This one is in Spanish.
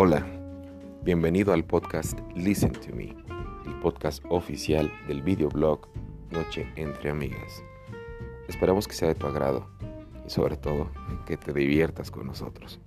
Hola, bienvenido al podcast Listen to Me, el podcast oficial del videoblog Noche entre Amigas. Esperamos que sea de tu agrado y sobre todo que te diviertas con nosotros.